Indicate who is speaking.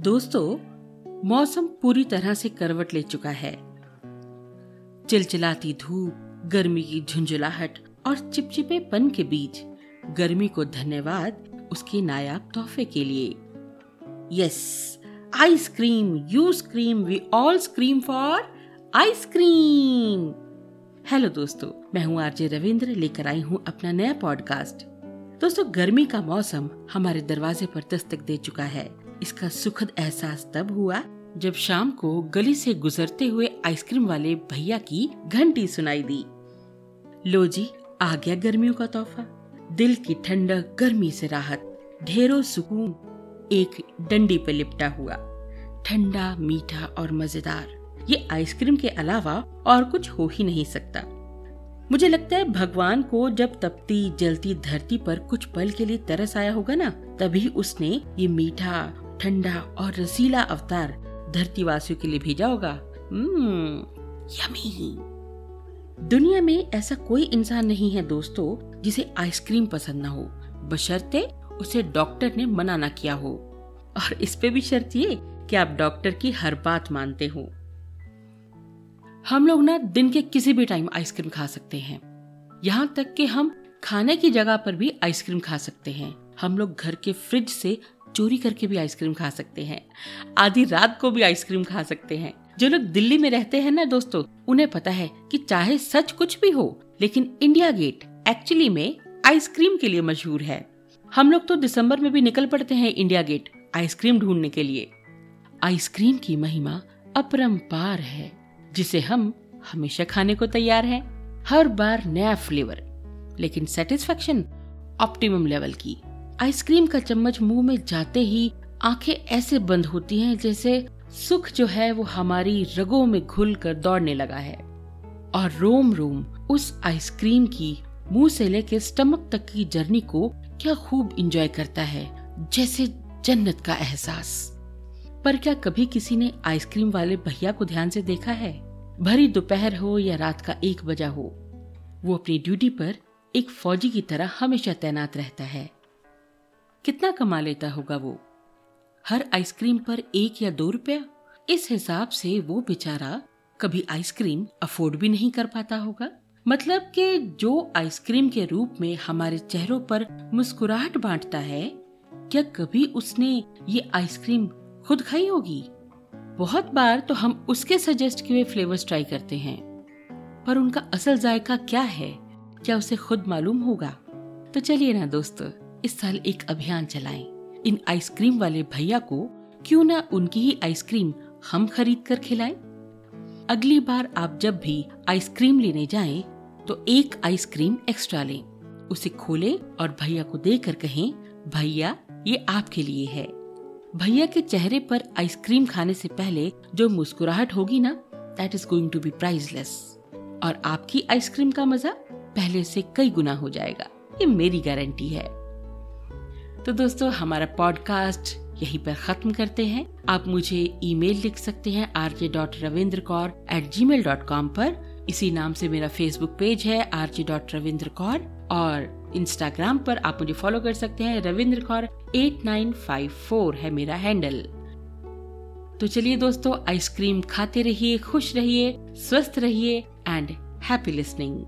Speaker 1: दोस्तों, मौसम पूरी तरह से करवट ले चुका है। चिलचिलाती धूप, गर्मी की झुंझुलाहट और चिपचिपे पन के बीच गर्मी को धन्यवाद उसके नायाब तोहफे के लिए। Yes ice cream you scream we all scream for ice cream hello दोस्तों, मैं हूँ आरजे रविंद्र, लेकर आई हूँ अपना नया पॉडकास्ट दोस्तों, गर्मी का मौसम हमारे दरवाजे पर दस्तक दे चुका है। इसका सुखद एहसास तब हुआ जब शाम को गली से गुजरते हुए आइसक्रीम वाले भैया की घंटी सुनाई दी। लो जी, आ गया गर्मियों का तोहफा। दिल की ठंडक गर्मी से राहत, ढेरों सुकून। एक डंडी पर लिपटा हुआ। ठंडा, मीठा और मज़ेदार। ये आइसक्रीम के अलावा और कुछ हो ही नहीं सकता। मुझे लगता है भगवान को जब तपती, जलती धरती पर कुछ पल के लिए तरस आया होगा ना, तभी उसने ये मीठा ठंडा और रसीला अवतार धरती वासियों के लिए भेजा होगा। यमी हम्म, दुनिया में ऐसा कोई इंसान नहीं है दोस्तों जिसे आइसक्रीम पसंद ना हो। बशर्ते उसे डॉक्टर ने मना ना किया हो। और इस पे भी शर्त ये कि आप डॉक्टर की हर बात मानते हो। हम लोग ना दिन के किसी भी टाइम आइसक्रीम खा सकते हैं। यहाँ तक कि हम खाने की जगह पर भी आइसक्रीम खा सकते हैं। हम लोग घर के फ्रिज से चोरी करके भी आइसक्रीम खा सकते हैं। आधी रात को भी आइसक्रीम खा सकते हैं। जो लोग दिल्ली में रहते हैं ना दोस्तों, उन्हें पता है कि चाहे सच कुछ भी हो, लेकिन इंडिया गेट एक्चुअली में आइसक्रीम के लिए मशहूर है। हम लोग तो दिसंबर में भी निकल पड़ते हैं इंडिया गेट आइसक्रीम ढूँढने के लिए। आइसक्रीम की महिमा अपरंपार है, जिसे हम हमेशा खाने को तैयार हैं। हर बार नया फ्लेवर, लेकिन सेटिस्फेक्शन ऑप्टिमम लेवल की। आइसक्रीम का चम्मच मुँह में जाते ही आँखें ऐसे बंद होती हैं जैसे सुख जो है वो हमारी रगों में घुल कर दौड़ने लगा है। और रोम रोम उस आइसक्रीम की मुँह से लेकर स्टमक तक की जर्नी को क्या खूब इंजॉय करता है, जैसे जन्नत का एहसास। पर क्या कभी किसी ने आइसक्रीम वाले भैया को ध्यान से देखा है? भरी दोपहर हो या रात का एक बजा हो, वो अपनी ड्यूटी पर एक फौजी की तरह हमेशा तैनात रहता है। कितना कमा लेता होगा वो? हर आइसक्रीम पर एक या दो रुपया? इस हिसाब से वो बेचारा कभी आइसक्रीम अफोर्ड भी नहीं कर पाता होगा। मतलब कि जो आइसक्रीम के रूप में हमारे चेहरों पर मुस्कुराहट बांटता है, क्या कभी उसने ये आइसक्रीम खुद खाई होगी? बहुत बार तो हम उसके सजेस्ट किए फ्लेवर्स ट्राई करते हैं। पर उनका असल जायका क्या है? क्या उसे खुद मालूम होगा? तो चलिए ना दोस्तों इस साल एक अभियान चलाएँ। इन आइसक्रीम वाले भैया को क्यों ना उनकी ही आइसक्रीम हम खरीद कर खिलाएँ? अगली बार आप जब भी आइसक्रीम लेने जाएँ, तो एक आइसक्रीम एक्स्ट्रा लें। उसे खोलें और भैया को देकर कहें भैया ये आपके लिए है। भैया के चेहरे पर आइसक्रीम खाने से पहले जो मुस्कुराहट होगी ना that is going to be priceless और आपकी आइसक्रीम का मज़ा पहले से कई गुना हो जाएगा। ये मेरी गारंटी है। तो दोस्तों, हमारा पॉडकास्ट यहीं पर खत्म करते हैं। आप मुझे ईमेल लिख सकते हैं R J dot Ravindra Kaur at Gmail dot com पर। इसी नाम से मेरा फेसबुक पेज है R J dot Ravindra Kaur और इंस्टाग्राम पर आप मुझे फॉलो कर सकते हैं Ravindra Kaur at nine five four है मेरा हैंडल तो चलिए दोस्तों आइसक्रीम खाते रहिए, खुश रहिए, स्वस्थ रहिए एंड हैप्पी लिसनिंग